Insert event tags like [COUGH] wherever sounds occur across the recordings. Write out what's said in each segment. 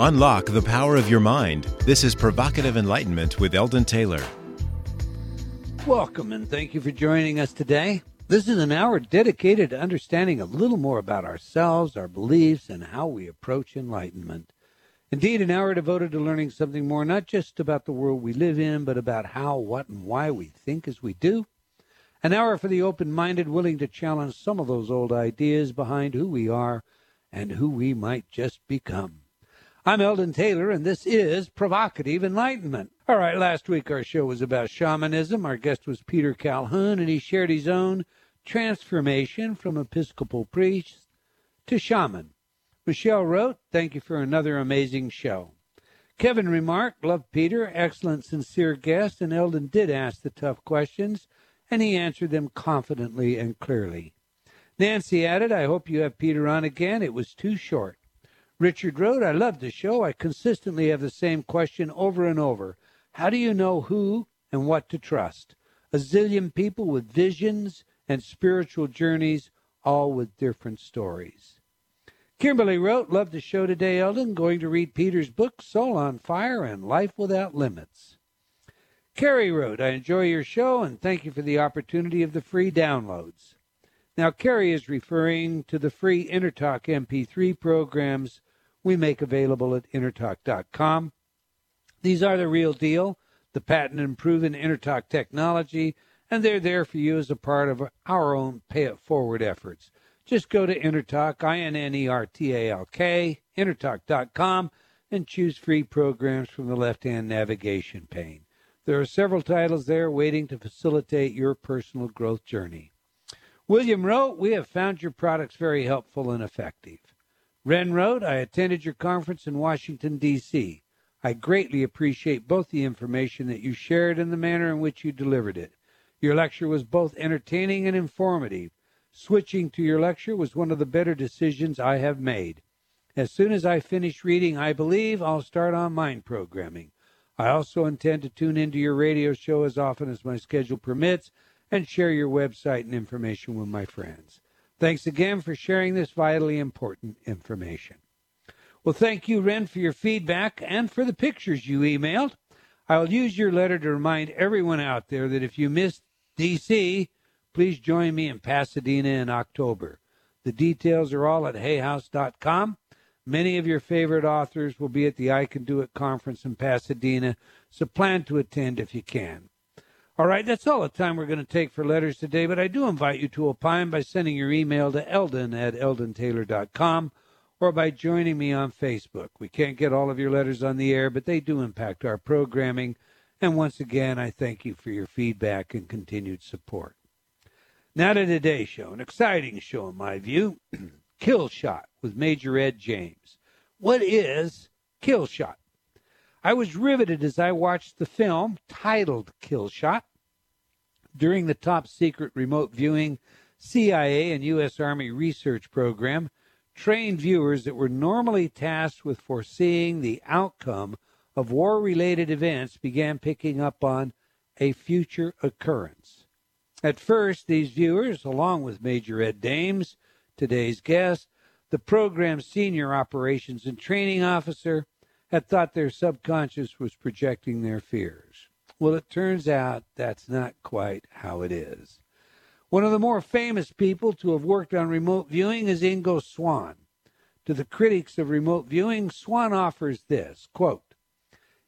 Unlock the power of your mind. This is Provocative Enlightenment with Eldon Taylor. Welcome and thank you for joining us today. This is an hour dedicated to understanding a little more about ourselves, our beliefs, and how we approach enlightenment. Indeed, an hour devoted to learning something more, not just about the world we live in, but about how, what, and why we think as we do. An hour for the open minded, willing to challenge some of those old ideas behind who we are and who we might just become. I'm Eldon Taylor, and this is Provocative Enlightenment. All right, last week our show was about shamanism. Our guest was Peter Calhoun, and he shared his own transformation from Episcopal priest to shaman. Michelle wrote, Thank you for another amazing show. Kevin remarked, Love Peter, excellent, sincere guest, and Eldon did ask the tough questions, and he answered them confidently and clearly. Nancy added, I hope you have Peter on again. It was too short. Richard wrote, I love the show. I consistently have the same question over and over. How do you know who and what to trust? A zillion people with visions and spiritual journeys, all with different stories. Kimberly wrote, Love the show today, Eldon. Going to read Peter's book, Soul on Fire and Life Without Limits. Carrie wrote, I enjoy your show and thank you for the opportunity of the free downloads. Now, Carrie is referring to the free InnerTalk MP3 programs we make available at innertalk.com. These are the real deal, the patent and proven InnerTalk technology, and they're there for you as a part of our own pay it forward efforts. Just go to InnerTalk, I-N-N-E-R-T-A-L-K, innertalk.com, and choose free programs from the left-hand navigation pane. There are several titles there waiting to facilitate your personal growth journey. William wrote, We have found your products very helpful and effective. Ren wrote, I attended your conference in Washington, D.C. I greatly appreciate both the information that you shared and the manner in which you delivered it. Your lecture was both entertaining and informative. Switching to your lecture was one of the better decisions I have made. As soon as I finish reading, I believe I'll start on mind programming. I also intend to tune into your radio show as often as my schedule permits and share your website and information with my friends. Thanks again for sharing this vitally important information. Well, thank you, Ren, for your feedback and for the pictures you emailed. I'll use your letter to remind everyone out there that if you missed DC, please join me in Pasadena in October. The details are all at hayhouse.com. Many of your favorite authors will be at the I Can Do It conference in Pasadena, so plan to attend if you can. All right, that's all the time we're going to take for letters today, but I do invite you to opine by sending your email to eldon at eldontaylor.com or by joining me on Facebook. We can't get all of your letters on the air, but they do impact our programming. And once again, I thank you for your feedback and continued support. Now to today's show, an exciting show in my view [CLEARS THROAT] Kill Shot with Major Ed Dames. What is Kill Shot? I was riveted as I watched the film titled Kill Shot during the top secret remote viewing CIA and U.S. Army research program, trained viewers that were normally tasked with foreseeing the outcome of war related events began picking up on a future occurrence. At first, these viewers, along with Major Ed Dames, today's guest, the program's senior operations and training officer, had thought their subconscious was projecting their fears. Well, it turns out that's not quite how it is. One of the more famous people to have worked on remote viewing is Ingo Swann. To the critics of remote viewing, Swann offers this quote,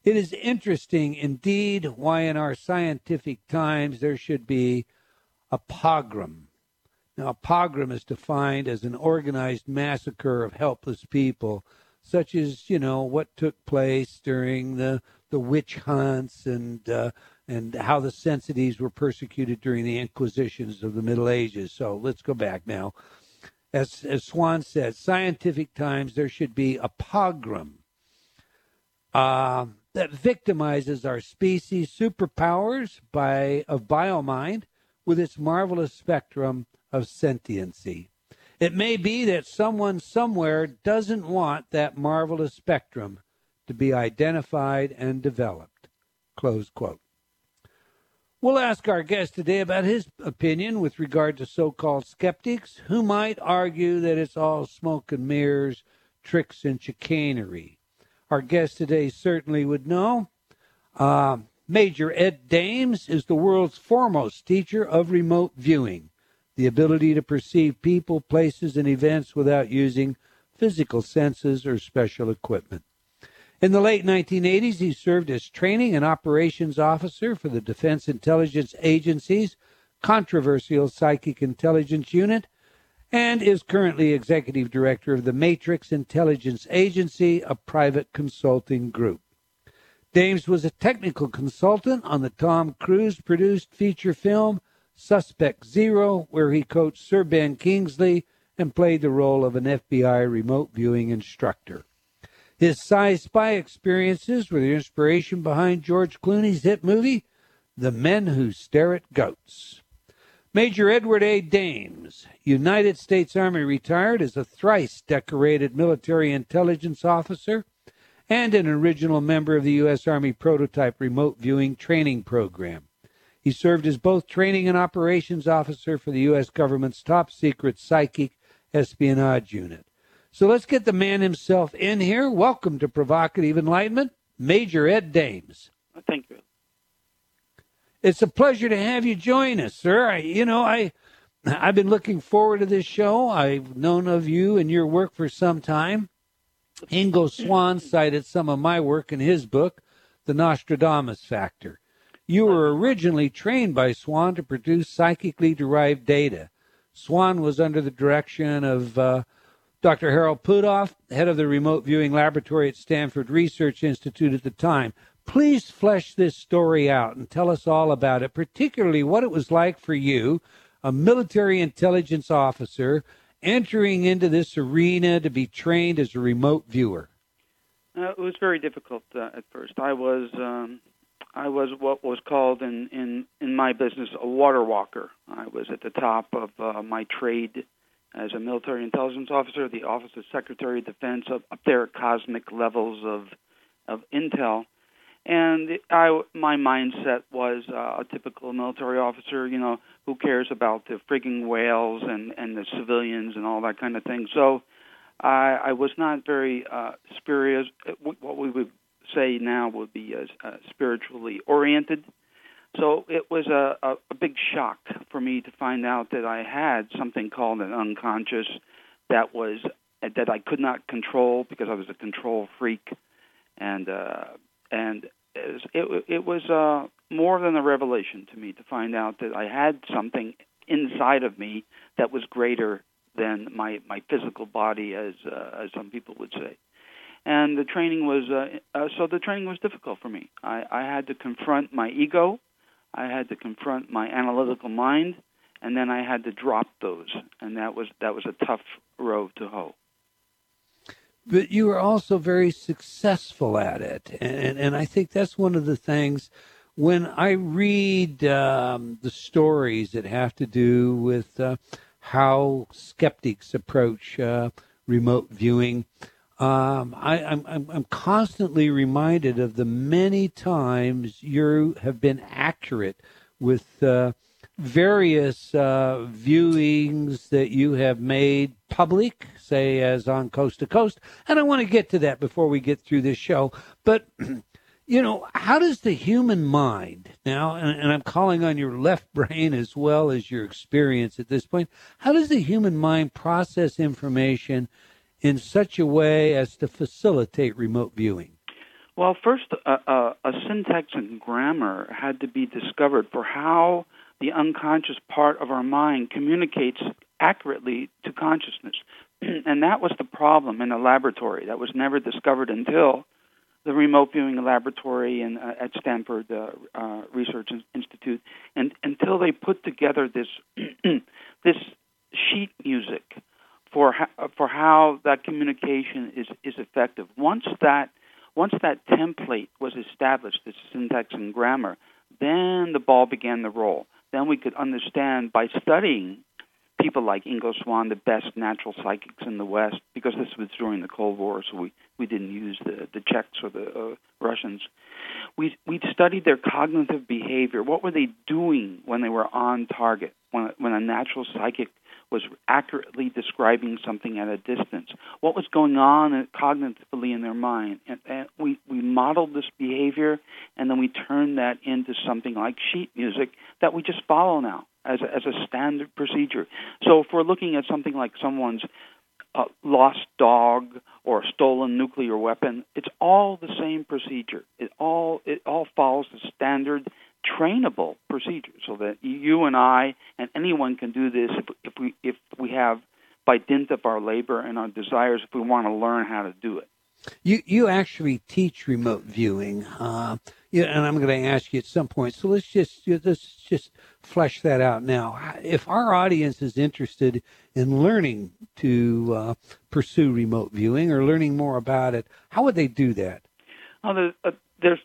It is interesting indeed why in our scientific times there should be a pogrom. Now, a pogrom is defined as an organized massacre of helpless people, such as, you know, what took place during the the witch hunts and uh, and how the sensitives were persecuted during the inquisitions of the Middle Ages. So let's go back now. As as Swann said, scientific times there should be a pogrom uh, that victimizes our species' superpowers by of biomind with its marvelous spectrum of sentiency. It may be that someone somewhere doesn't want that marvelous spectrum to be identified and developed. We'll ask our guest today about his opinion with regard to so called skeptics who might argue that it's all smoke and mirrors, tricks and chicanery. our guest today certainly would know. Uh, Major Ed Dames is the world's foremost teacher of remote viewing, the ability to perceive people, places, and events without using physical senses or special equipment. In the late 1980s, he served as training and operations officer for the Defense Intelligence Agency's controversial Psychic Intelligence Unit and is currently executive director of the Matrix Intelligence Agency, a private consulting group. Dames was a technical consultant on the Tom Cruise produced feature film Suspect Zero, where he coached Sir Ben Kingsley and played the role of an FBI remote viewing instructor. His psi spy experiences were the inspiration behind George Clooney's hit movie, The Men Who Stare at Goats. Major Edward A. Dames, United States Army retired as a thrice decorated military intelligence officer and an original member of the U.S. Army Prototype Remote Viewing Training Program. He served as both training and operations officer for the U.S. government's top secret psychic espionage unit. So let's get the man himself in here. Welcome to Provocative Enlightenment, Major Ed Dames. Thank you. It's a pleasure to have you join us, sir. I, you know, I, I've been looking forward to this show. I've known of you and your work for some time. Ingo Swann cited some of my work in his book, The Nostradamus Factor. You were originally trained by Swann to produce psychically derived data. Swann was under the direction of uh, Dr. Harold Puthoff, head of the remote viewing laboratory at Stanford Research Institute at the time. Please flesh this story out and tell us all about it, particularly what it was like for you, a military intelligence officer, entering into this arena to be trained as a remote viewer. Uh, it was very difficult uh, at first. I was um, I was what was called in, in in my business a water walker. I was at the top of uh, my trade as a military intelligence officer, the Office of Secretary of Defense, up, up there at cosmic levels of of intel. And I, my mindset was uh, a typical military officer, you know, who cares about the frigging whales and and the civilians and all that kind of thing. So, I, I was not very uh, spurious. What we would say now would be uh, uh, spiritually oriented. So it was a, a, a big shock for me to find out that I had something called an unconscious that was that I could not control because I was a control freak, and uh, and it, it, it was uh, more than a revelation to me to find out that I had something inside of me that was greater than my my physical body, as uh, as some people would say and the training was uh, uh, so the training was difficult for me. I, I had to confront my ego, I had to confront my analytical mind, and then I had to drop those, and that was that was a tough row to hoe. But you were also very successful at it, and and I think that's one of the things. When I read um, the stories that have to do with uh, how skeptics approach uh, remote viewing, um, I, I'm, I'm constantly reminded of the many times you have been accurate with uh, various uh, viewings that you have made public, say as on Coast to Coast. And I want to get to that before we get through this show. But, [CLEARS THROAT] you know, how does the human mind now, and, and I'm calling on your left [LAUGHS] brain as well as your experience at this point, how does the human mind process information? In such a way as to facilitate remote viewing? Well, first, uh, uh, a syntax and grammar had to be discovered for how the unconscious part of our mind communicates accurately to consciousness. [CLEARS THROAT] and that was the problem in the laboratory. That was never discovered until the remote viewing laboratory in, uh, at Stanford uh, uh, Research Institute, and until they put together this [CLEARS THROAT] this sheet music for how, for how that communication is is effective. Once that once that template was established, the syntax and grammar, then the ball began to roll. Then we could understand by studying people like Ingo Swann, the best natural psychics in the West, because this was during the Cold War, so we, we didn't use the, the Czechs or the uh, Russians. We we studied their cognitive behavior. What were they doing when they were on target? When when a natural psychic was accurately describing something at a distance. What was going on cognitively in their mind, and, and we we modeled this behavior, and then we turned that into something like sheet music that we just follow now as a, as a standard procedure. So if we're looking at something like someone's a lost dog or stolen nuclear weapon. It's all the same procedure. It all it all follows the standard trainable procedure, so that you and I and anyone can do this if, if we if we have by dint of our labor and our desires if we want to learn how to do it. You you actually teach remote viewing, uh, yeah, and I'm going to ask you at some point. So let's just let's just flesh that out now. If our audience is interested in learning to uh, pursue remote viewing or learning more about it, how would they do that? Well, there's, uh, there's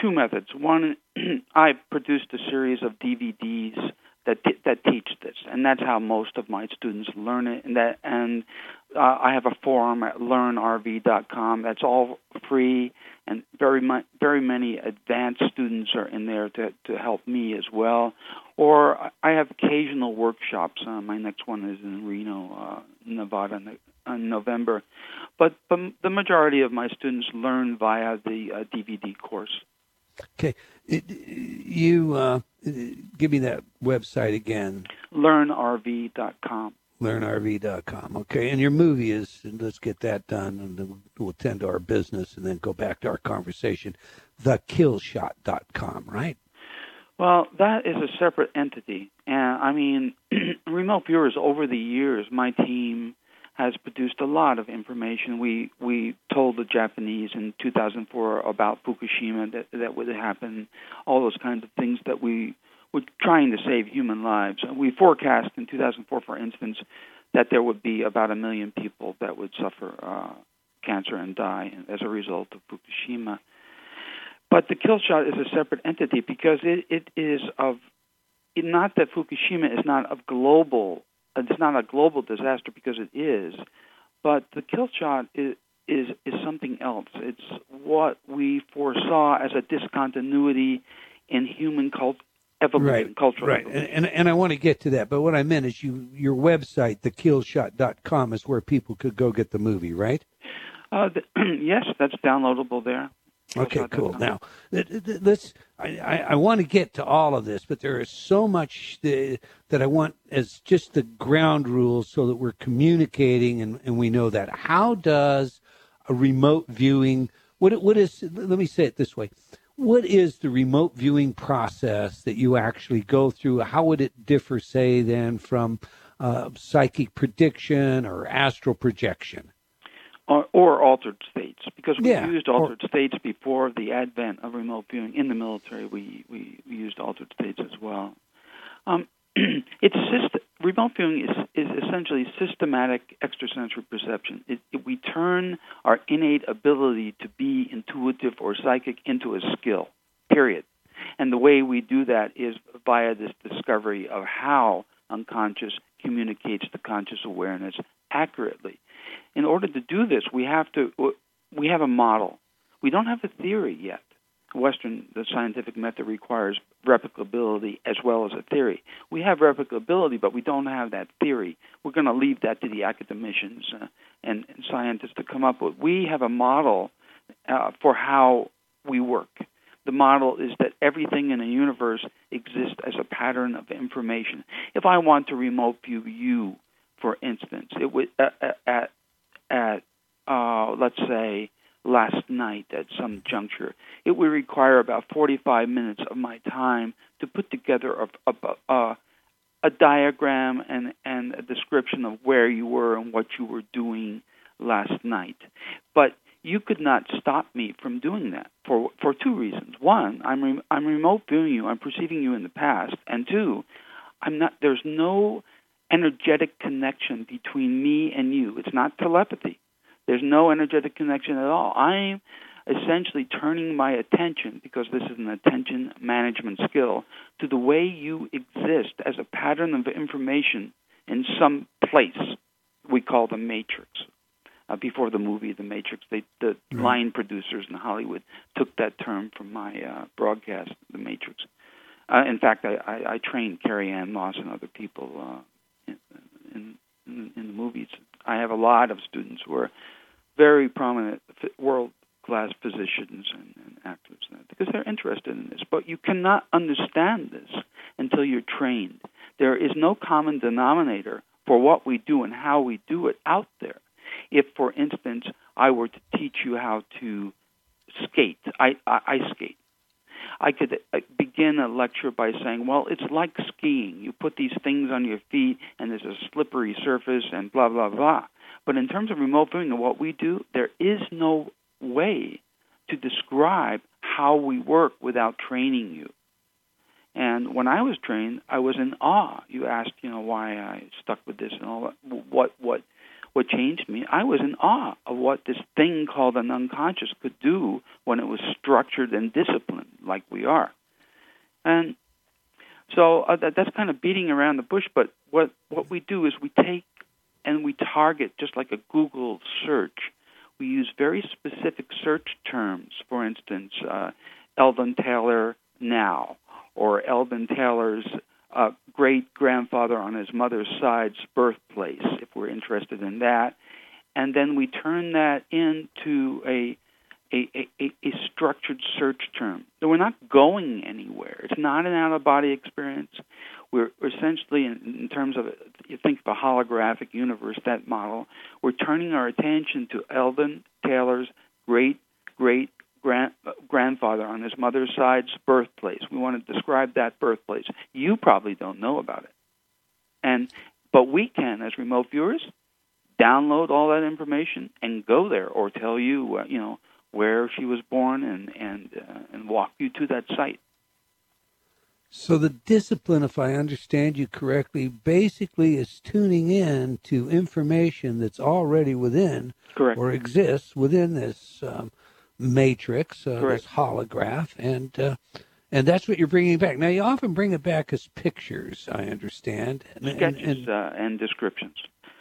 two methods. One, [CLEARS THROAT] I produced a series of DVDs that t- that teach this, and that's how most of my students learn it. And that and uh, I have a forum at learnrv.com. That's all free, and very much very many advanced students are in there to to help me as well. Or I have occasional workshops. Uh, my next one is in Reno, uh, Nevada, in November. But, but the majority of my students learn via the uh, DVD course. Okay, you uh, give me that website again. LearnRV.com. LearnRV.com. Okay, and your movie is. let's get that done, and then we'll tend to our business, and then go back to our conversation. TheKillshot.com, right? Well, that is a separate entity, and I mean, [CLEARS THROAT] remote viewers over the years, my team has produced a lot of information. We we told the Japanese in 2004 about Fukushima that that would happen, all those kinds of things that we were trying to save human lives. We forecast in 2004, for instance, that there would be about a million people that would suffer uh, cancer and die as a result of Fukushima. But the kill shot is a separate entity because it, it is of not that Fukushima is not of global it's not a global disaster because it is, but the kill shot is is is something else. It's what we foresaw as a discontinuity in human cult evolution, right, cultural right. Evolution. And, and and I want to get to that, but what I meant is you your website, thekillshot.com, is where people could go get the movie, right? Uh, the, [CLEARS THROAT] yes, that's downloadable there. Okay, cool. Now, let's. I, I, want to get to all of this, but there is so much that, that I want as just the ground rules so that we're communicating and, and we know that. How does a remote viewing, what, what is, let me say it this way. What is the remote viewing process that you actually go through? How would it differ, say, then from uh, psychic prediction or astral projection? Or, or altered states because we yeah, used altered or, states before the advent of remote viewing in the military. We we, we used altered states as well. Um, [CLEARS THROAT] it's syst- remote viewing is is essentially systematic extrasensory perception. It, it, we turn our innate ability to be intuitive or psychic into a skill. Period. And the way we do that is via this discovery of how unconscious communicates to conscious awareness accurately in order to do this, we have to we have a model. We don't have a theory yet. Western the scientific method requires replicability as well as a theory. We have replicability, but we don't have that theory. We're going to leave that to the academicians uh, and, and, scientists to come up with. We have a model uh, for how we work. The model is that everything in the universe exists as a pattern of information. If I want to remote view you, for instance, it would uh, uh at uh, let's say, last night at some juncture, it would require about 45 minutes of my time to put together a, a, a, a diagram and, and a description of where you were and what you were doing last night. But you could not stop me from doing that for for two reasons. One, I'm re- I'm remote viewing you, I'm perceiving you in the past, and two, I'm not. There's no energetic connection between me and you. It's not telepathy. There's no energetic connection at all. I'm essentially turning my attention, because this is an attention management skill, to the way you exist as a pattern of information in some place we call the matrix. Uh, before the movie The Matrix, they, the mm-hmm. line producers in Hollywood took that term from my uh, broadcast, The Matrix. Uh, in fact, I, I, I trained Carrie-Anne Moss and other people uh, in, in the movies. I have a lot of students who are very prominent world class physicians and, and actors because they're interested in this. But you cannot understand this until you're trained. There is no common denominator for what we do and how we do it out there. If, for instance, I were to teach you how to skate, I, I, I skate. I could uh, begin a lecture by saying, well, it's like skiing. You put these things on your feet, and there's a slippery surface, and blah, blah, blah. But in terms of remote viewing and what we do, there is no way to describe how we work without training you. And when I was trained, I was in awe. You asked, you know, why I stuck with this and all that. What what what changed me? I was in awe of what this thing called an unconscious could do when it was structured and disciplined, like we are. And so uh, that, that's kind of beating around the bush. But what what we do is we take and we target just like a Google search. We use very specific search terms. For instance, uh, Eldon Taylor now or Eldon Taylor's uh, great grandfather on his mother's side's birthplace, if we're interested in that. And then we turn that into a a, a, a structured search term. So we're not going anywhere. It's not an out of body experience. We're essentially, in, in terms of you think of a holographic universe, that model, we're turning our attention to Eldon Taylor's great great grand, grandfather on his mother's side's birthplace. We want to describe that birthplace. You probably don't know about it, and but we can, as remote viewers, download all that information and go there, or tell you, uh, you know, where she was born and and uh, and walk you to that site. So the discipline, if I understand you correctly, basically is tuning in to information that's already within Correct. or exists within this um, matrix, uh, this holograph, and uh, and that's what you're bringing back. Now you often bring it back as pictures, I understand, and, sketches and, and, uh, and descriptions.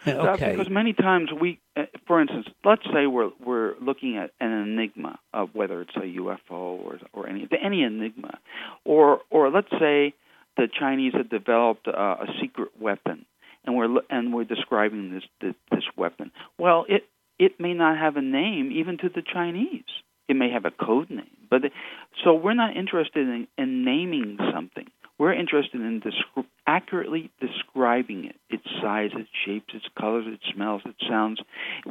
Okay. because many times we, uh, for instance, let's say we're we're looking at an enigma of whether it's a UFO or or any any enigma, or or let's say the Chinese have developed uh, a secret weapon, and we're and we're describing this, this this weapon. Well, it it may not have a name even to the Chinese. It may have a code name, but so we're not interested in, in naming something. We're interested in descri- accurately describing it its size, its shapes, its colors, its smells, its sounds,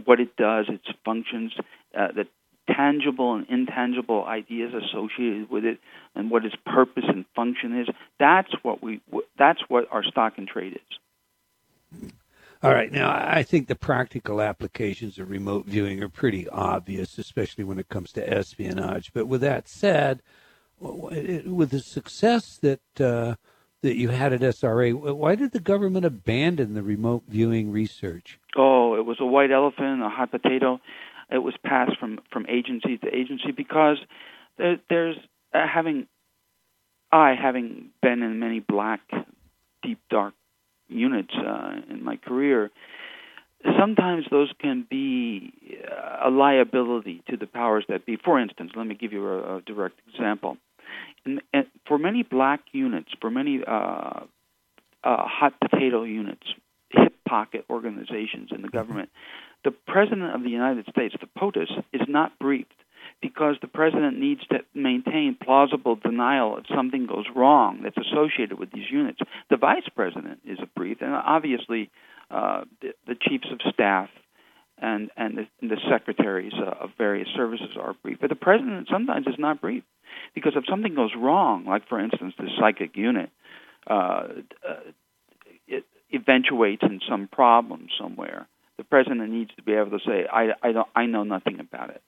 what it does, its functions, uh, the tangible and intangible ideas associated with it, and what its purpose and function is. That's what we. That's what our stock and trade is. All right. Now, I think the practical applications of remote viewing are pretty obvious, especially when it comes to espionage. But with that said, with the success that uh, that you had at SRI, why did the government abandon the remote viewing research? Oh, it was a white elephant, a hot potato. It was passed from from agency to agency because there, there's uh, having I having been in many black, deep dark units uh, in my career, sometimes those can be uh, a liability to the powers that be. For instance, let me give you a, a direct example. In, in, for many black units, for many uh, uh, hot potato units, hip pocket organizations in the mm-hmm. government, the President of the United States, the POTUS, is not briefed because the president needs to maintain plausible denial if something goes wrong that's associated with these units. The vice president is a brief, and obviously uh, the, the, chiefs of staff and and the, and the secretaries uh, of various services are briefed. But the president sometimes is not briefed because if something goes wrong, like for instance the psychic unit, uh, uh it eventuates in some problem somewhere. The president needs to be able to say, "I, I don't, I know nothing about it."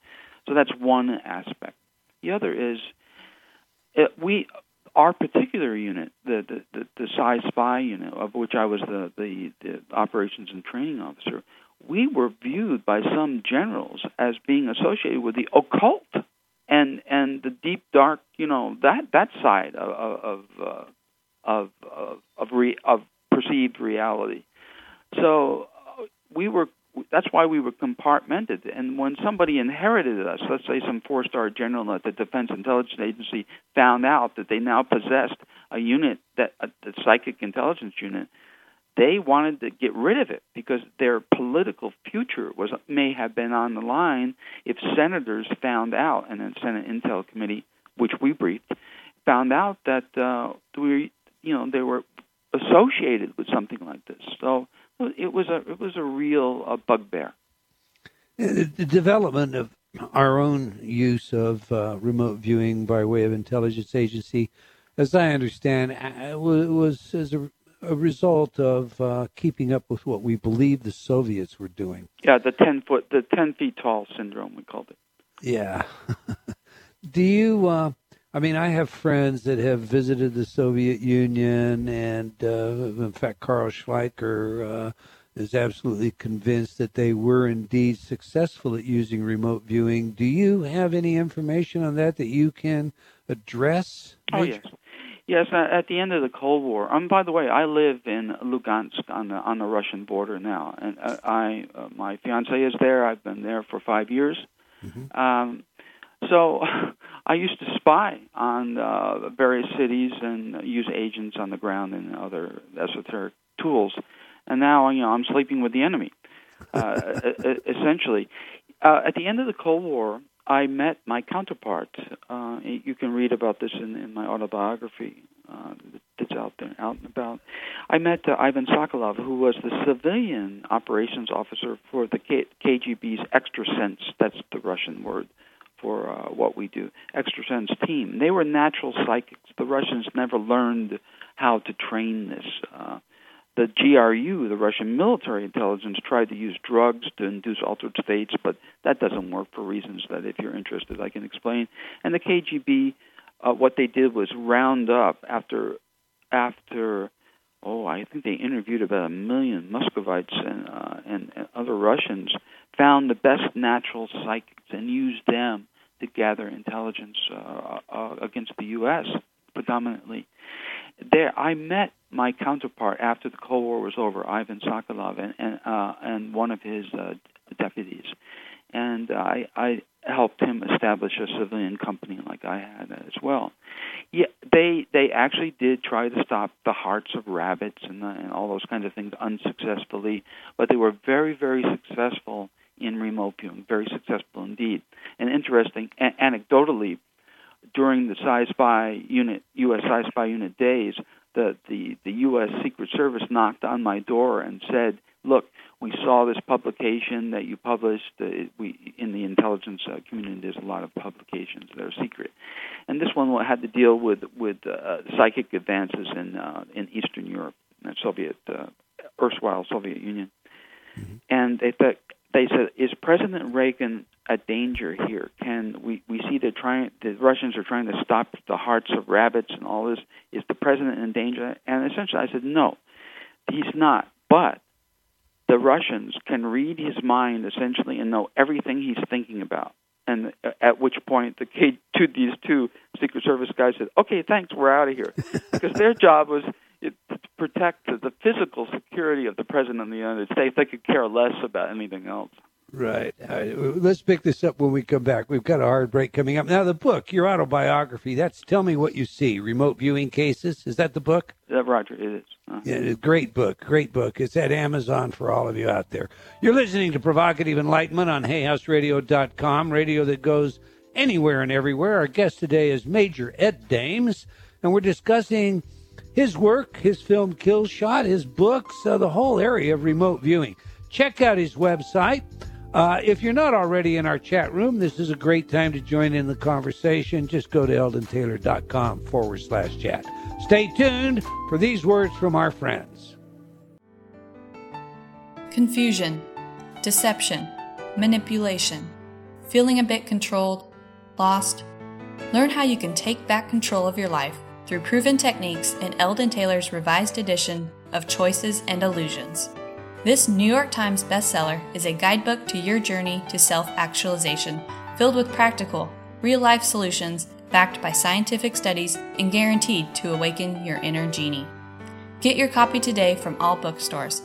So that's one aspect. The other is it, we our particular unit, the the the, the Psi Spy unit, of which I was the, the the operations and training officer, we were viewed by some generals as being associated with the occult and and the deep dark, you know, that that side of of uh, of of of, re, of perceived reality. So uh, we were that's why we were compartmented. And when somebody inherited us, let's say some four-star general at the Defense Intelligence Agency found out that they now possessed a unit that a, the psychic intelligence unit they wanted to get rid of it because their political future was may have been on the line if senators found out, and the Senate Intel Committee, which we briefed, found out that uh, we, you know, they were associated with something like this. So it was a it was a real uh, bugbear. The, the development of our own use of uh, remote viewing by way of intelligence agency, as I understand, uh, was as a, a result of uh, keeping up with what we believe the Soviets were doing. Yeah, the ten foot, the ten feet tall syndrome, we called it. Yeah. [LAUGHS] Do you? I mean, I have friends that have visited the Soviet Union, and uh, in fact, Carl Schleicher uh, is absolutely convinced that they were indeed successful at using remote viewing. Do you have any information on that that you can address? Oh yes, yes. Uh, at the end of the Cold War, um, by the way, I live in Lugansk on the on the Russian border now, and uh, I uh, my fiance is there. I've been there for five years. Mm-hmm. Um, so [LAUGHS] I used to spy on uh, various cities and use agents on the ground and other esoteric tools and now you know I'm sleeping with the enemy. Uh, [LAUGHS] essentially, uh, at the end of the Cold War, I met my counterpart. Uh, you can read about this in, in my autobiography uh, that's out there, out and about. I met uh, Ivan Sokolov, who was the civilian operations officer for the K- KGB's Extrasense. That's the Russian word for uh, what we do. Extrasense team. They were natural psychics. The Russians never learned how to train this. Uh, the GRU, the Russian military intelligence, tried to use drugs to induce altered states, but that doesn't work for reasons that, if you're interested, I can explain. And the KGB, uh, what they did was round up after after oh, I think they interviewed about a million Muscovites and, uh, and, and other Russians, found the best natural psychics and used them to gather intelligence uh, uh, against the U.S. predominantly there I met my counterpart after the Cold War was over, Ivan Sokolov, and and, uh, and one of his uh, deputies, and uh, I I helped him establish a civilian company like I had as well. Yeah, they they actually did try to stop the hearts of rabbits and, the, and all those kinds of things unsuccessfully, but they were very very successful in remote viewing, very successful indeed. And interesting, a- anecdotally, during the Spy unit, U.S. Spy unit days, the, the, the U.S. Secret Service knocked on my door and said, look, we saw this publication that you published. Uh, we in the intelligence uh, community, there's a lot of publications that are secret, and this one had to deal with with uh, psychic advances in uh, in Eastern Europe, the Soviet, uh, erstwhile Soviet Union, mm-hmm. and they thought they said, is President Reagan a danger here? Can we we see the trying the Russians are trying to stop the hearts of rabbits and all this? Is the president in danger? And essentially, I said no, he's not. But the Russians can read his mind essentially and know everything he's thinking about. And at which point the K two these two Secret Service guys said, "Okay, thanks, we're out of here," [LAUGHS] because their job was to protect the physical security of the president of the United States. They could care less about anything else. Right. right. Let's pick this up when we come back. We've got a hard break coming up. Now, the book, your autobiography, that's Tell Me What You See Remote Viewing Cases. Is that the book? Yeah, Roger, it is. Uh-huh. Yeah, great book. Great book. It's at Amazon for all of you out there. You're listening to Provocative Enlightenment on HayHouseRadio.com, radio that goes anywhere and everywhere. Our guest today is Major Ed Dames, and we're discussing his work, his film Kill Shot, his books, uh, the whole area of remote viewing. Check out his website uh, if you're not already in our chat room, this is a great time to join in the conversation. Just go to eldontaylor.com forward slash chat. Stay tuned for these words from our friends. Confusion, deception, manipulation, feeling a bit controlled, lost. Learn how you can take back control of your life through proven techniques in Eldon Taylor's revised edition of Choices and Illusions. This New York Times bestseller is a guidebook to your journey to self actualization, filled with practical, real life solutions backed by scientific studies and guaranteed to awaken your inner genie. Get your copy today from all bookstores.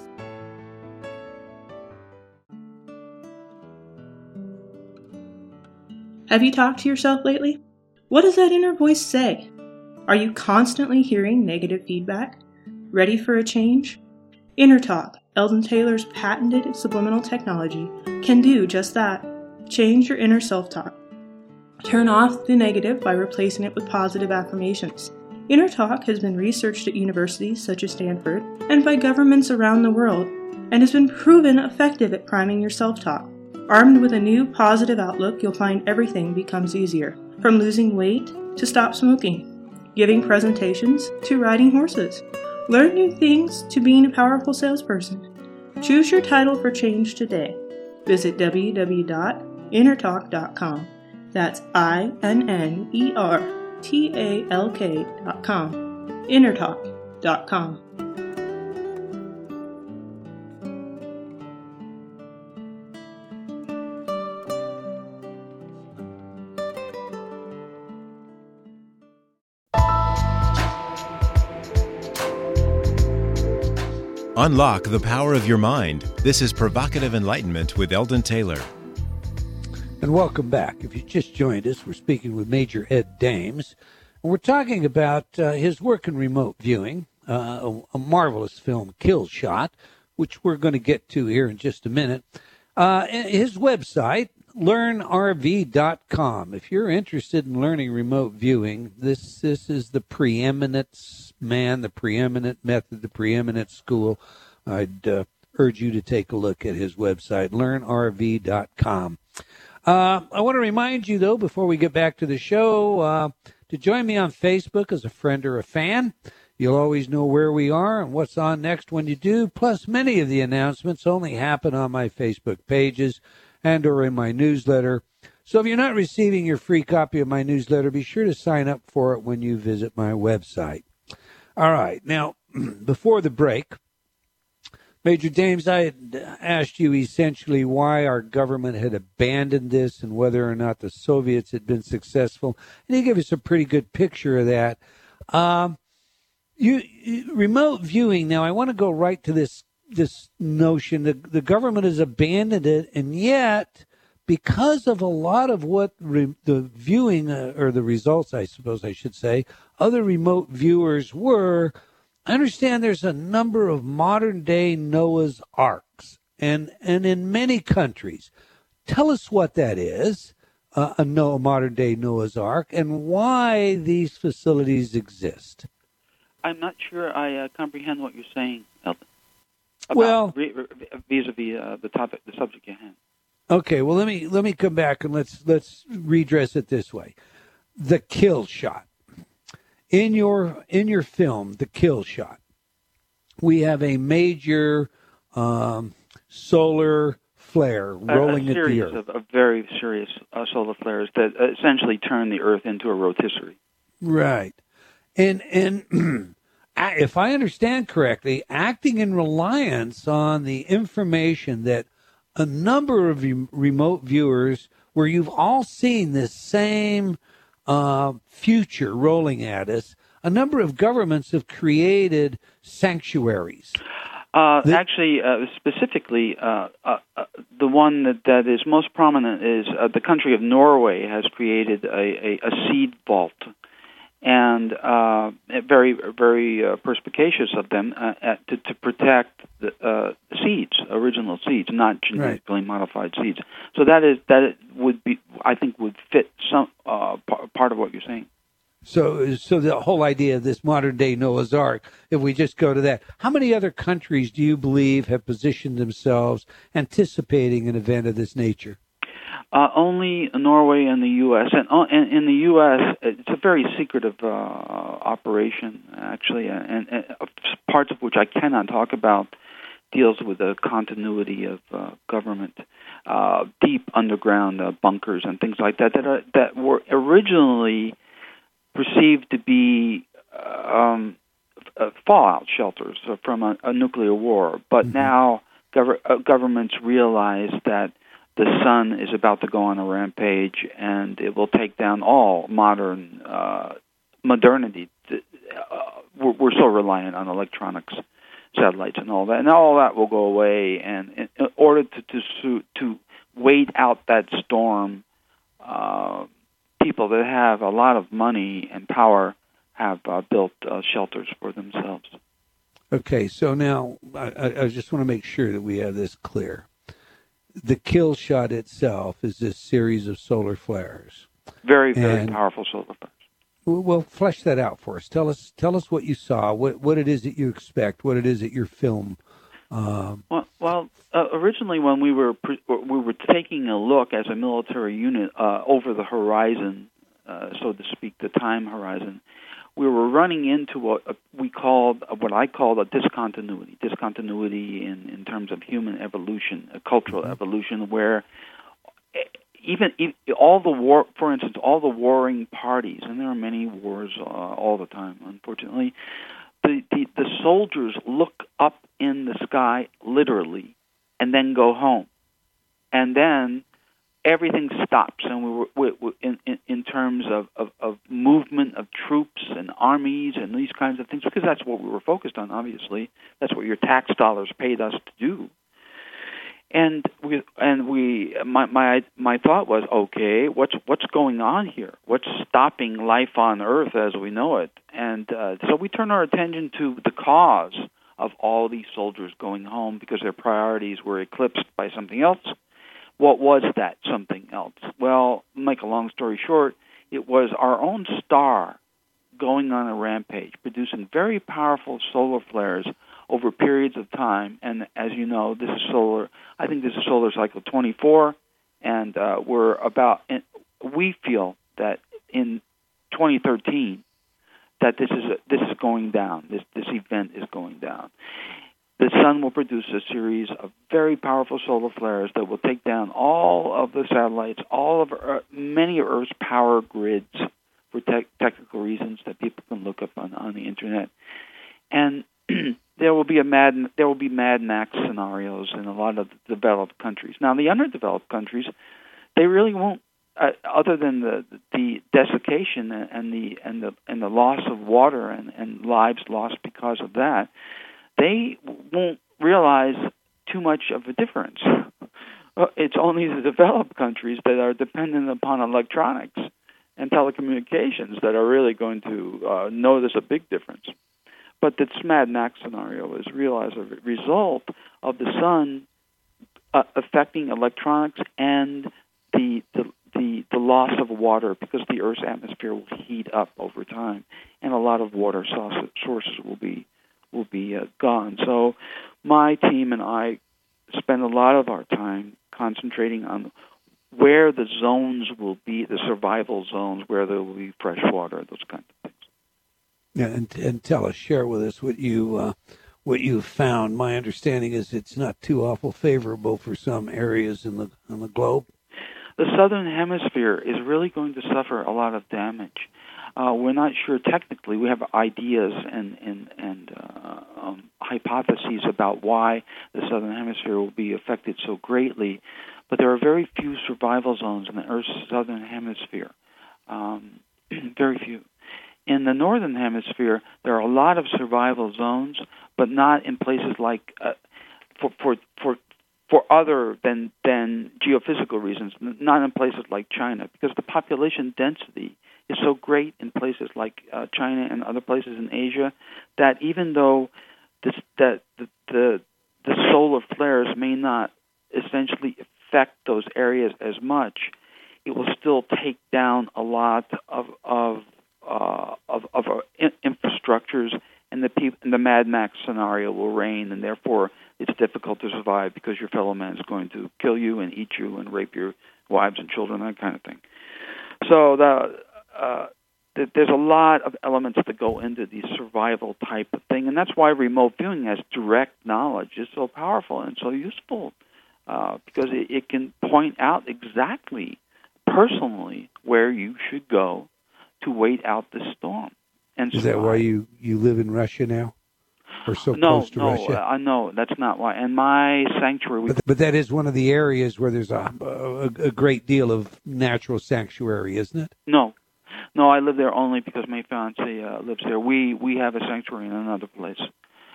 Have you talked to yourself lately? What does that inner voice say? Are you constantly hearing negative feedback? Ready for a change? InnerTalk, Eldon Taylor's patented subliminal technology, can do just that. Change your inner self talk. Turn off the negative by replacing it with positive affirmations. InnerTalk has been researched at universities such as Stanford and by governments around the world and has been proven effective at priming your self talk. Armed with a new positive outlook, you'll find everything becomes easier from losing weight to stop smoking, giving presentations to riding horses. Learn new things to being a powerful salesperson. Choose your title for change today. Visit www.innertalk.com. That's I N N E R T A L K.com. Innertalk.com. Unlock the power of your mind. This is Provocative Enlightenment with Eldon Taylor. And welcome back. If you just joined us, we're speaking with Major Ed Dames. And we're talking about uh, his work in remote viewing, uh, a, a, marvelous film, Kill Shot, which we're going to get to here in just a minute. Uh, his website, learnrv.com. If you're interested in learning remote viewing, this this is the preeminent man, the preeminent method, the preeminent school. I'd uh, urge you to take a look at his website, learnrv.com. Uh, I want to remind you, though, before we get back to the show, uh, to join me on Facebook as a friend or a fan. You'll always know where we are and what's on next when you do. Plus, many of the announcements only happen on my Facebook pages and or in my newsletter. So if you're not receiving your free copy of my newsletter, be sure to sign up for it when you visit my website. All right. Now, [CLEARS THROAT] before the break, Major Dames, I had asked you essentially why our government had abandoned this and whether or not the Soviets had been successful. And you gave us a pretty good picture of that. Um, you, you, remote viewing. Now, I want to go right to this this notion that the government has abandoned it, and yet, because of a lot of what re, the viewing uh, or the results, I suppose I should say, other remote viewers were I understand there's a number of modern day Noah's Arks, and, and in many countries. Tell us what that is, uh, a no, modern day Noah's Ark, and why these facilities exist. I'm not sure I uh, comprehend what you're saying, Eldon. Well, vis-a-vis uh, the topic, the subject you have. Okay, well let me let me come back and let's let's redress it this way. The kill shot in your in your film, The Kill Shot, we have a major um, solar flare rolling a, a at the Earth. Of, of very serious uh, solar flares that essentially turn the Earth into a rotisserie. Right, and and [CLEARS THROAT] if I understand correctly, acting in reliance on the information that a number of remote viewers, where you've all seen this same uh, future rolling at us, a number of governments have created sanctuaries. Uh, actually, uh, specifically, uh, uh, uh, the one that, that is most prominent is uh, the country of Norway has created a, a, a seed vault, and uh, very very uh, perspicacious of them at, to, to protect the seeds, original seeds, not genetically right. modified seeds. So that is that would be, I think, would fit some part of what you're saying. So, so the whole idea of this modern day Noah's Ark, if we just go to that, how many other countries do you believe have positioned themselves anticipating an event of this nature? Uh, only Norway and the U.S. And uh, in, in the U.S., it's a very secretive uh, operation, actually, and, and uh, parts of which I cannot talk about deals with the continuity of uh, government, uh, deep underground uh, bunkers and things like that that are, that were originally perceived to be um, uh, fallout shelters from a, a nuclear war. But mm-hmm. now gov- uh, governments realize that the sun is about to go on a rampage, and it will take down all modern uh, modernity. Uh, we're, we're so reliant on electronics, satellites, and all that, and all that will go away. And in, order to to to wait out that storm. Uh, people that have a lot of money and power have uh, built uh, shelters for themselves. Okay, so now I, I just want to make sure that we have this clear. The kill shot itself is this series of solar flares. Very, very And- powerful solar flares. Well, flesh that out for us. Tell us, tell us what you saw, what what it is that you expect, what it is that your film. Um, Well, well uh, originally when we were pre- we were taking a look as a military unit uh, over the horizon, uh, so to speak, the time horizon, we were running into what uh, we called what I called a discontinuity. Discontinuity in in terms of human evolution, a cultural evolution, where eh, even, even all the war, for instance, all the warring parties, and there are many wars uh, all the time, unfortunately. The, the the soldiers look up in the sky literally, and then go home, and then everything stops. And we were we, we, in, in terms of, of of movement of troops and armies and these kinds of things, because that's what we were focused on. Obviously, that's what your tax dollars paid us to do and we and we my my my thought was okay what's what's going on here what's stopping life on earth as we know it and uh, so we turn our attention to the cause of all these soldiers going home because their priorities were eclipsed by something else what was that something else well make a long story short it was our own star going on a rampage producing very powerful solar flares over periods of time. And as you know, this is solar. I think this is solar cycle 24, and uh, we're about. We feel that in 2013 that this is this is going down. This this event is going down. The sun will produce a series of very powerful solar flares that will take down all of the satellites, all of Earth, many of Earth's power grids for te- technical reasons that people can look up on, on the internet. And [CLEARS THROAT] there will be a mad there will be Mad Max scenarios in a lot of developed countries. Now, the underdeveloped countries, they really won't, uh, other than the the desiccation and the and the and the loss of water and, and lives lost because of that, they won't realize too much of a difference. Uh, It's only the developed countries that are dependent upon electronics and telecommunications that are really going to uh, notice a big difference. But this Mad Max scenario is real as a result of the sun uh, affecting electronics and the, the the the loss of water because the Earth's atmosphere will heat up over time, and a lot of water sources will be will be uh, gone. So, my team and I spend a lot of our time concentrating on where the zones will be, the survival zones, where there will be fresh water, those kinds of things. yeah, and and tell us, share with us what you uh, what you found. My understanding is it's not too awful favorable for some areas in the on the globe. the southern hemisphere is really going to suffer a lot of damage. Uh, we're not sure technically. We have ideas and and and uh, um, hypotheses about why the southern hemisphere will be affected so greatly, but there are very few survival zones in the Earth's southern hemisphere. Um, [CLEARS THROAT] very few. In the northern hemisphere, there are a lot of survival zones, but not in places like uh, for for for for other than than geophysical reasons, not in places like China, because the population density is so great in places like uh, China and other places in Asia that even though this that the, the the solar flares may not essentially affect those areas as much, it will still take down a lot of of uh, of, of our in- infrastructures, and the peop- and the Mad Max scenario will reign, and therefore it's difficult to survive because your fellow man is going to kill you and eat you and rape your wives and children, that kind of thing. So the uh, th- there's a lot of elements that go into the survival type of thing, and that's why remote viewing as direct knowledge is so powerful and so useful uh, because it, it can point out exactly personally where you should go to wait out the storm. And Is that why you you live in Russia now, or so no, close to no, Russia? uh, no, that's not why. And my sanctuary, But, but that is one of the areas where there's a, a, a great deal of natural sanctuary, isn't it? No, no, I live there only because my fiance uh, lives there. We we have a sanctuary in another place,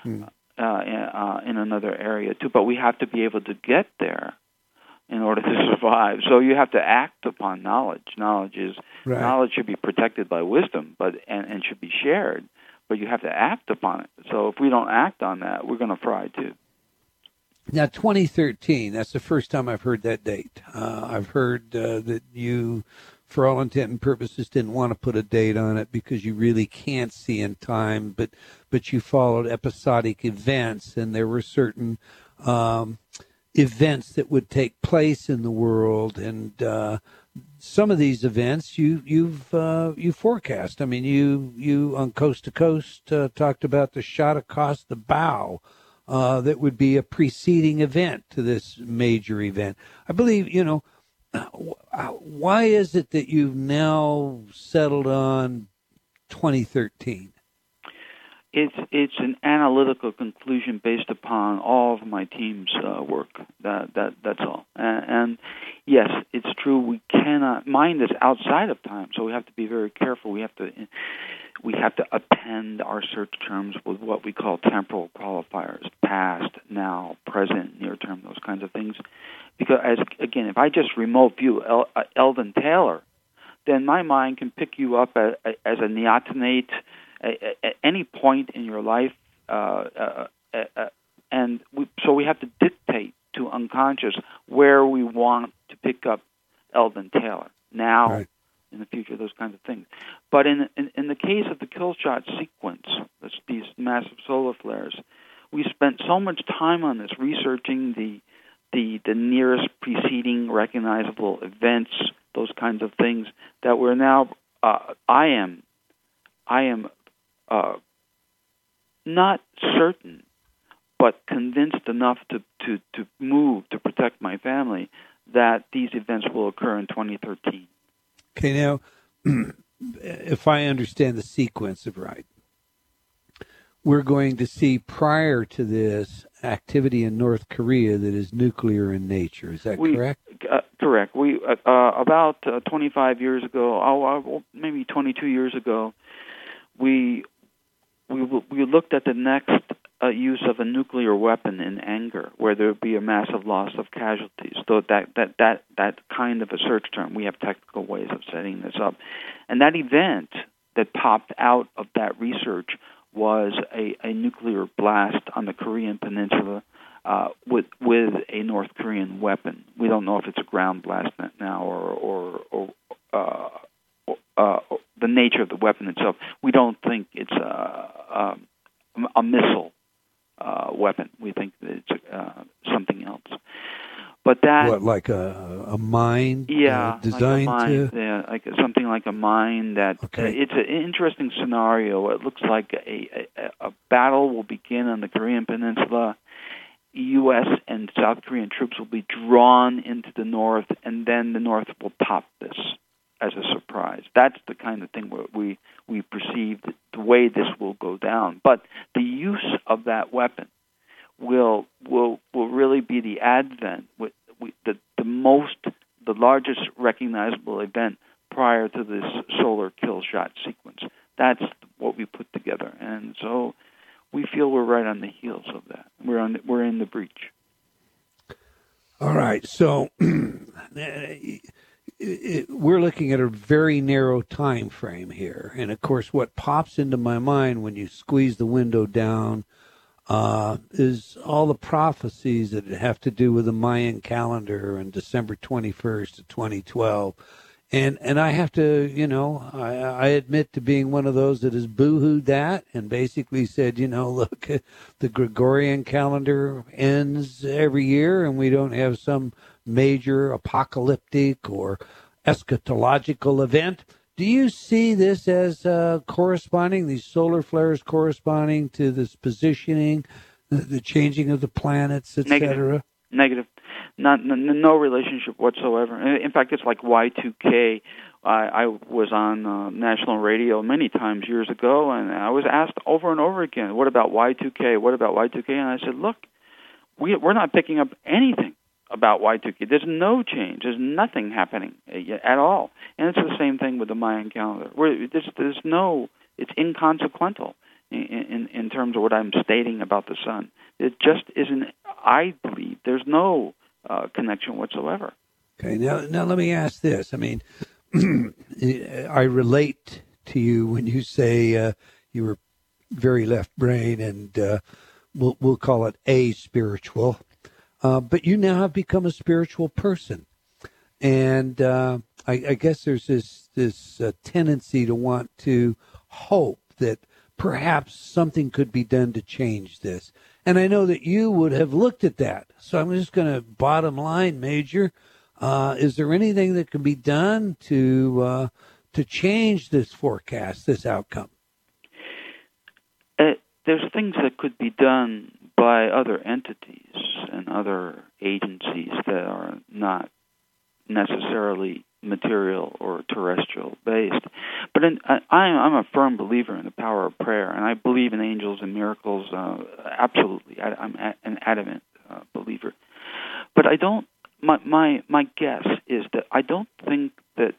Hmm. uh, in, uh, in another area too. But we have to be able to get there in order to [LAUGHS] survive. So you have to act upon knowledge. Knowledge is Right. knowledge should be protected by wisdom, but and, and should be shared. but you have to act upon it. So if we don't act on that, we're going to fry too. Now, 2013, that's the first time I've heard that date. Uh, I've heard uh, that you, for all intent and purposes, didn't want to put a date on it because you really can't see in time, but, but you followed episodic events, and there were certain um, events that would take place in the world, and uh, some of these events you you've uh, you forecast. I mean, you you on Coast to Coast uh, talked about the shot across the bow. Uh, that would be a preceding event to this major event. I believe, you know, why is it that you've now settled on 2013? It's it's an analytical conclusion based upon all of my team's uh, work. That that that's all. And, and yes, it's true. We cannot mind is outside of time, so we have to be very careful. We have to we have to append our search terms with what we call temporal qualifiers: past, now, present, near term, those kinds of things. Because as again, if I just remote view El, uh, Eldon Taylor, then my mind can pick you up as, as a neonate at any point in your life, uh, uh, uh, uh, and we, so we have to dictate to unconscious where we want to pick up Eldon Taylor now, right. in the future, those kinds of things. But in, in in the case of the kill shot sequence, these massive solar flares, we spent so much time on this researching the the the nearest preceding recognizable events, those kinds of things that we're now. Uh, I am I am uh, not certain, but convinced enough to, to, to move to protect my family that these events will occur in 2013. Okay, now, [CLEARS THROAT] if I understand the sequence of right, we're going to see prior to this activity in North Korea that is nuclear in nature. Is that we, correct? Uh, correct. We uh, uh about uh, 25 years ago, oh, maybe 22 years ago, we we we looked at the next uh, use of a nuclear weapon in anger, where there would be a massive loss of casualties. So that that that that kind of a search term. We have technical ways of setting this up, and that event that popped out of that research was a, a nuclear blast on the Korean Peninsula uh, with with a North Korean weapon. We don't know if it's a ground blast now or or, or uh, uh, the nature of the weapon itself. We don't think it's a, a, a missile uh, weapon. We think that it's uh, something else. But that what like a a mine? Yeah, uh, designed like mine, to yeah, like something like a mine. That uh, okay. it's an interesting scenario. It looks like a, a a battle will begin on the Korean Peninsula. U.S. and South Korean troops will be drawn into the north, and then the north will top this as a surprise. That's the kind of thing where we we perceive the way this will go down. But the use of that weapon will will will really be the advent with, with the the most the largest recognizable event prior to this solar kill shot sequence. That's what we put together, and so we feel we're right on the heels of that. We're on we're in the breach. All right, so [CLEARS THROAT] we're looking at a very narrow time frame here, and of course, what pops into my mind when you squeeze the window down uh, is all the prophecies that have to do with the Mayan calendar and December twenty first of twenty twelve. And and I have to, you know, I, I admit to being one of those that has boohooed that and basically said, you know, [LAUGHS] look, the Gregorian calendar ends every year, and we don't have some major apocalyptic or eschatological event. Do you see this as uh, corresponding, these solar flares corresponding to this positioning, the, the changing of the planets, etc.? Negative. Not, no relationship whatsoever. In fact, it's like Y2K. I, I was on uh, national radio many times years ago, and I was asked over and over again, "What about Y2K? What about Y2K?" And I said, "Look, we, we're not picking up anything about Y2K. There's no change. There's nothing happening at all. And it's the same thing with the Mayan calendar. Where there's, there's no, it's inconsequential in, in, in terms of what I'm stating about the sun. It just isn't, I believe, there's no uh, connection whatsoever. Okay, now, now let me ask this. I mean, [CLEARS THROAT] I relate to you when you say uh, you were very left brain, and uh, we'll we'll call it a spiritual. Uh, but you now have become a spiritual person, and uh, I, I, guess there's this this uh, tendency to want to hope that perhaps something could be done to change this. And I know that you would have looked at that. So I'm just going to bottom line, Major. Uh, is there anything that can be done to uh, to change this forecast, this outcome? Uh, there's things that could be done by other entities and other agencies that are not necessarily material or terrestrial based. But in, I, am a firm believer in the power of prayer, and I believe in angels and miracles. Uh, absolutely, I, am an adamant uh, believer. But I don't. My my my guess is that I don't think that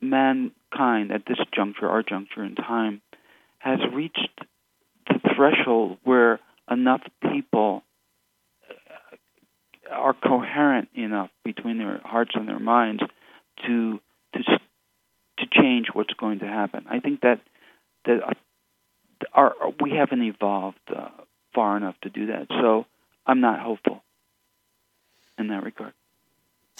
mankind at this juncture, our juncture in time, has reached the threshold where enough people uh, are coherent enough between their hearts and their minds to to to change what's going to happen. I think that that uh, our, we haven't evolved uh, far enough to do that. So I'm not hopeful in that regard.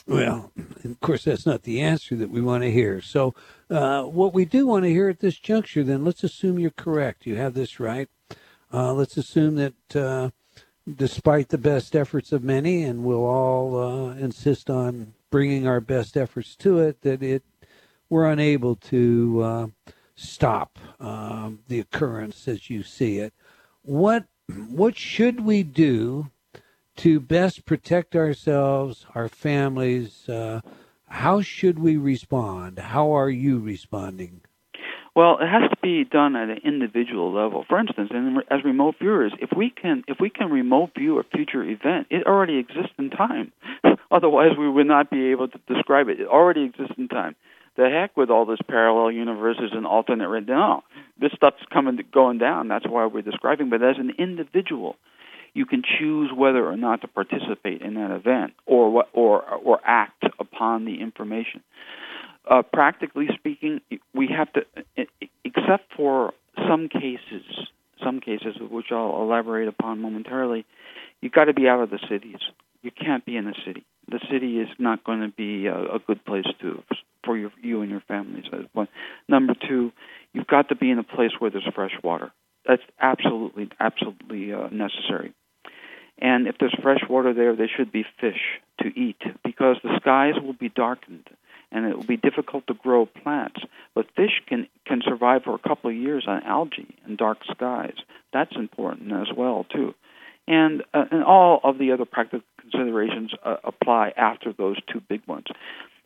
Well, of course, that's not the answer that we want to hear. So, uh, what we do want to hear at this juncture, then, let's assume you're correct. You have this right. Uh, let's assume that uh, despite the best efforts of many, and we'll all uh, insist on bringing our best efforts to it, that it we're unable to uh, stop um, the occurrence as you see it. What what should we do to best protect ourselves, our families? Uh, how should we respond? How are you responding? Well, it has to be done at an individual level. For instance, in, as remote viewers, if we can if we can remote view a future event, it already exists in time. [LAUGHS] Otherwise, we would not be able to describe it. It already exists in time. The heck with all this parallel universes and alternate. No, this stuff's coming going down. That's why we're describing. But as an individual, you can choose whether or not to participate in that event or what, or or act upon the information. Uh, practically speaking, we have to, except for some cases, some cases which I'll elaborate upon momentarily, you've got to be out of the cities. You can't be in the city. The city is not going to be a, a good place to for your, you and your families. Number two, you've got to be in a place where there's fresh water. That's absolutely, absolutely uh, necessary. And if there's fresh water there, there should be fish to eat because the skies will be darkened and it will be difficult to grow plants. But fish can can survive for a couple of years on algae and dark skies. That's important as well too, and uh, and all of the other practical considerations uh, apply after those two big ones.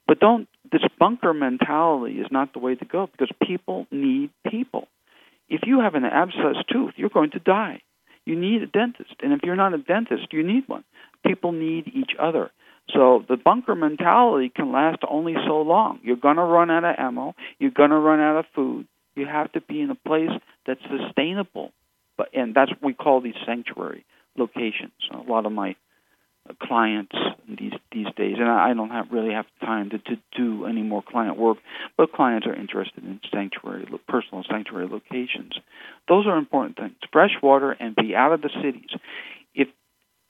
But don't this bunker mentality is not the way to go because people need people. If you have an abscessed tooth, you're going to die. You need a dentist, and if you're not a dentist, you need one. People need each other. So the bunker mentality can last only so long. You're going to run out of ammo. You're going to run out of food. You have to be in a place that's sustainable. But and that's what we call these sanctuary locations. A lot of my clients these these days, and I don't have really have time to, to do any more client work, but clients are interested in sanctuary, personal sanctuary locations. Those are important things. Fresh water and be out of the cities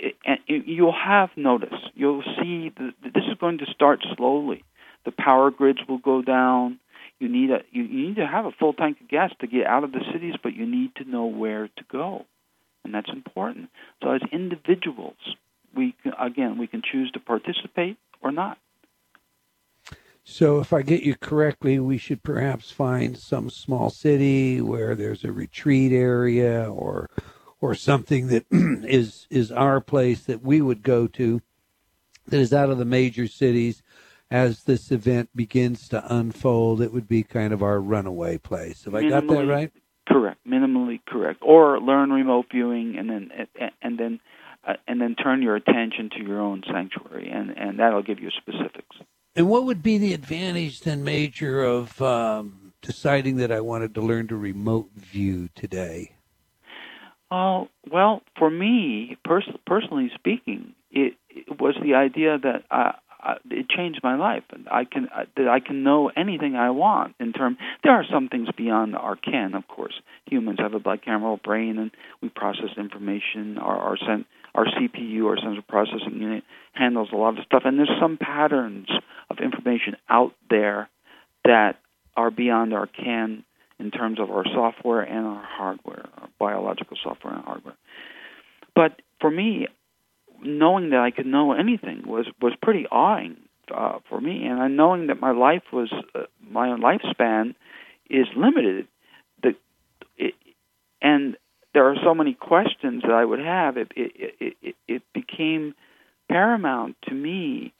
and you'll have notice. You'll see that this is going to start slowly. The power grids will go down. You need a you, you need to have a full tank of gas to get out of the cities, but you need to know where to go, and that's important. So as individuals, we again we can choose to participate or not. So, if I get you correctly, we should perhaps find some small city where there's a retreat area or or something that [CLEARS THROAT] is is our place that we would go to that is out of the major cities as this event begins to unfold it would be kind of our runaway place. Have minimally, i got that right? correct. Minimally correct. Or learn remote viewing and then and then uh, and then turn your attention to your own sanctuary and and that'll give you specifics. And what would be the advantage then major of um, deciding that i wanted to learn to remote view today uh, well, for me, pers- personally speaking, it, it was the idea that I, uh, it changed my life. And I can uh, that I can know anything I want in term. There are some things beyond our ken, of course. Humans have a bicameral brain, and we process information. Our our, sen- our CPU, our central processing unit, handles a lot of stuff. And there's some patterns of information out there that are beyond our ken in terms of our software and our hardware, our biological software and hardware. But for me, knowing that I could know anything was was pretty awing uh, for me, and I knowing that my life was uh, my lifespan is limited. The it, and there are so many questions that I would have. It it, it it became paramount to me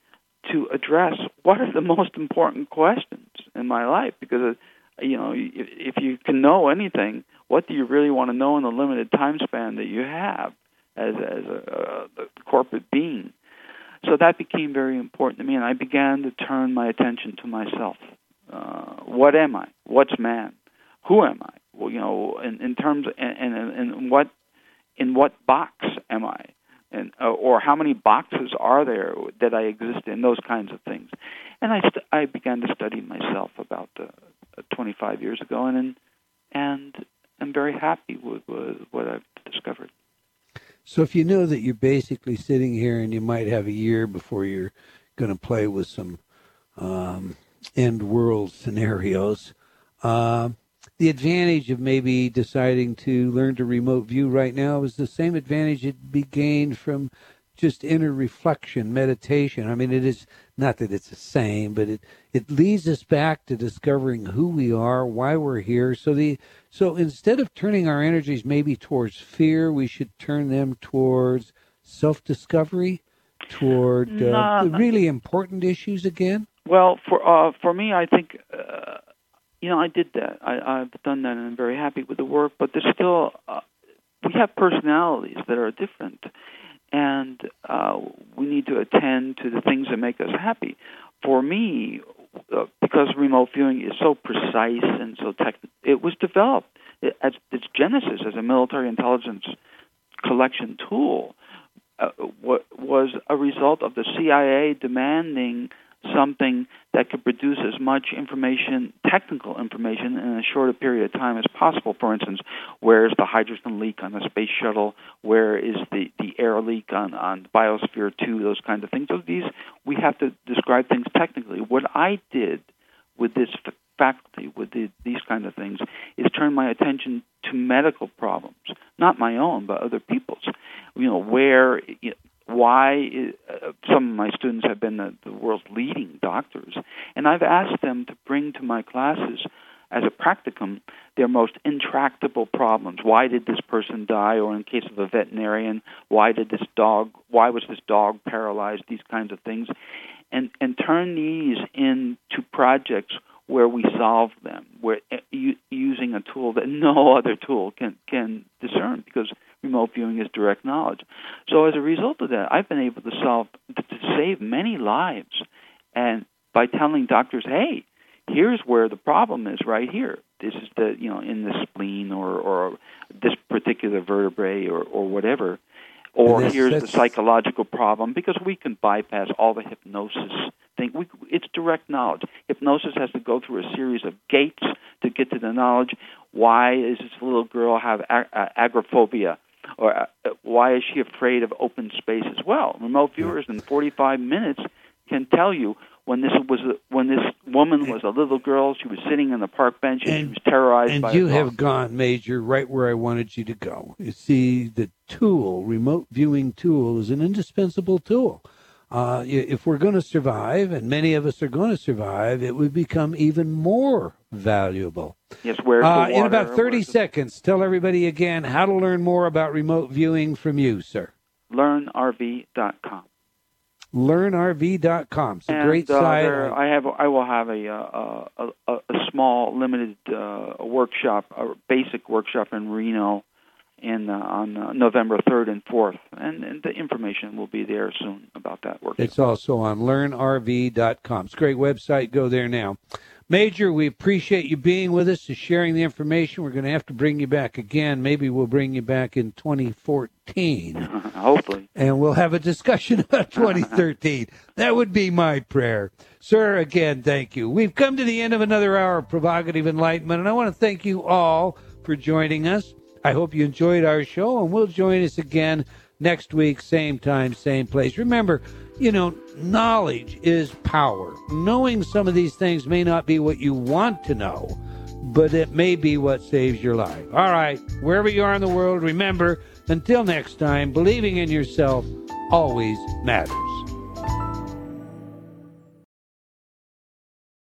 to address what are the most important questions in my life because uh, you know if you can know anything, what do you really want to know in the limited time span that you have? as as a, a corporate being. So that became very important to me, and I began to turn my attention to myself. Uh, what am I? What's man? Who am I? Well, you know, in, in terms and, and, and what in what box am I? And, uh, or how many boxes are there that I exist in? Those kinds of things. And I st- I began to study myself about uh, 25 years ago, and and I'm very happy with, with what I've discovered. So if you know that you're basically sitting here and you might have a year before you're going to play with some um, end world scenarios, uh, the advantage of maybe deciding to learn to remote view right now is the same advantage it be gained from just inner reflection, meditation. I mean, it is not that it's the same, but it it leads us back to discovering who we are, why we're here. So the so instead of turning our energies maybe towards fear, we should turn them towards self-discovery, toward uh, the really important issues again. Well, for uh, for me, I think. Uh, you know, I did that. I, I've done that, and I'm very happy with the work. But there's still, uh, we have personalities that are different, and uh, we need to attend to the things that make us happy. For me, uh, because remote viewing is so precise and so technical, it was developed as its genesis as a military intelligence collection tool. Uh, was a result of the CIA demanding something that could produce as much information, technical information, in a shorter period of time as possible. For instance, where is the hydrogen leak on the space shuttle? Where is the, the air leak on, on Biosphere 2? Those kinds of things. So these, we have to describe things technically. What I did with this faculty, with the, these kind of things, is turn my attention to medical problems, not my own, but other people's. You know, where you know, why uh, some of my students have been the, the world's leading doctors, and I've asked them to bring to my classes as a practicum their most intractable problems. Why did this person die? Or in case of a veterinarian, why did this dog? Why was this dog paralyzed? These kinds of things, and and turn these into projects where we solve them, where uh, using a tool that no [LAUGHS] other tool can can discern because remote viewing is direct knowledge. So as a result of that, I've been able to solve to save many lives, and by telling doctors, hey, here's where the problem is right here. This is the you know in the spleen or or this particular vertebrae or or whatever. Or this, here's the psychological problem because we can bypass all the hypnosis thing. We, it's direct knowledge. Hypnosis has to go through a series of gates to get to the knowledge. Why does this little girl have ag- agoraphobia? or uh, why is she afraid of open space as well? Remote viewers in 45 minutes can tell you when this was when this woman was a little girl. She was sitting on the park bench and, and she was terrorized. And by you have gone, Major, right where I wanted you to go. You see, the tool, remote viewing tool, is an indispensable tool. Uh, if we're going to survive, and many of us are going to survive, it would become even more valuable. Yes, where's uh, In about 30 seconds, tell everybody again how to learn more about remote viewing from you, sir. LearnRV.com. LearnRV.com. It's a and, great uh, site. I have. I will have a uh, a, a, a small, limited uh, workshop, a basic workshop in Reno in uh, on uh, November 3rd and 4th, and, and, the information will be there soon about that work. It's also on learnrv.com. It's a great website. Go there now. Major, we appreciate you being with us and sharing the information. We're going to have to bring you back again. Maybe we'll bring you back in 2014. [LAUGHS] Hopefully. And we'll have a discussion [LAUGHS] about 2013. that would be my prayer. Sir, again, thank you. We've come to the end of another hour of provocative enlightenment, and I want to thank you all for joining us. I hope you enjoyed our show, and we'll join us again next week, same time, same place. Remember, you know, knowledge is power. Knowing some of these things may not be what you want to know, but it may be what saves your life. All right, wherever you are in the world, remember, until next time, believing in yourself always matters.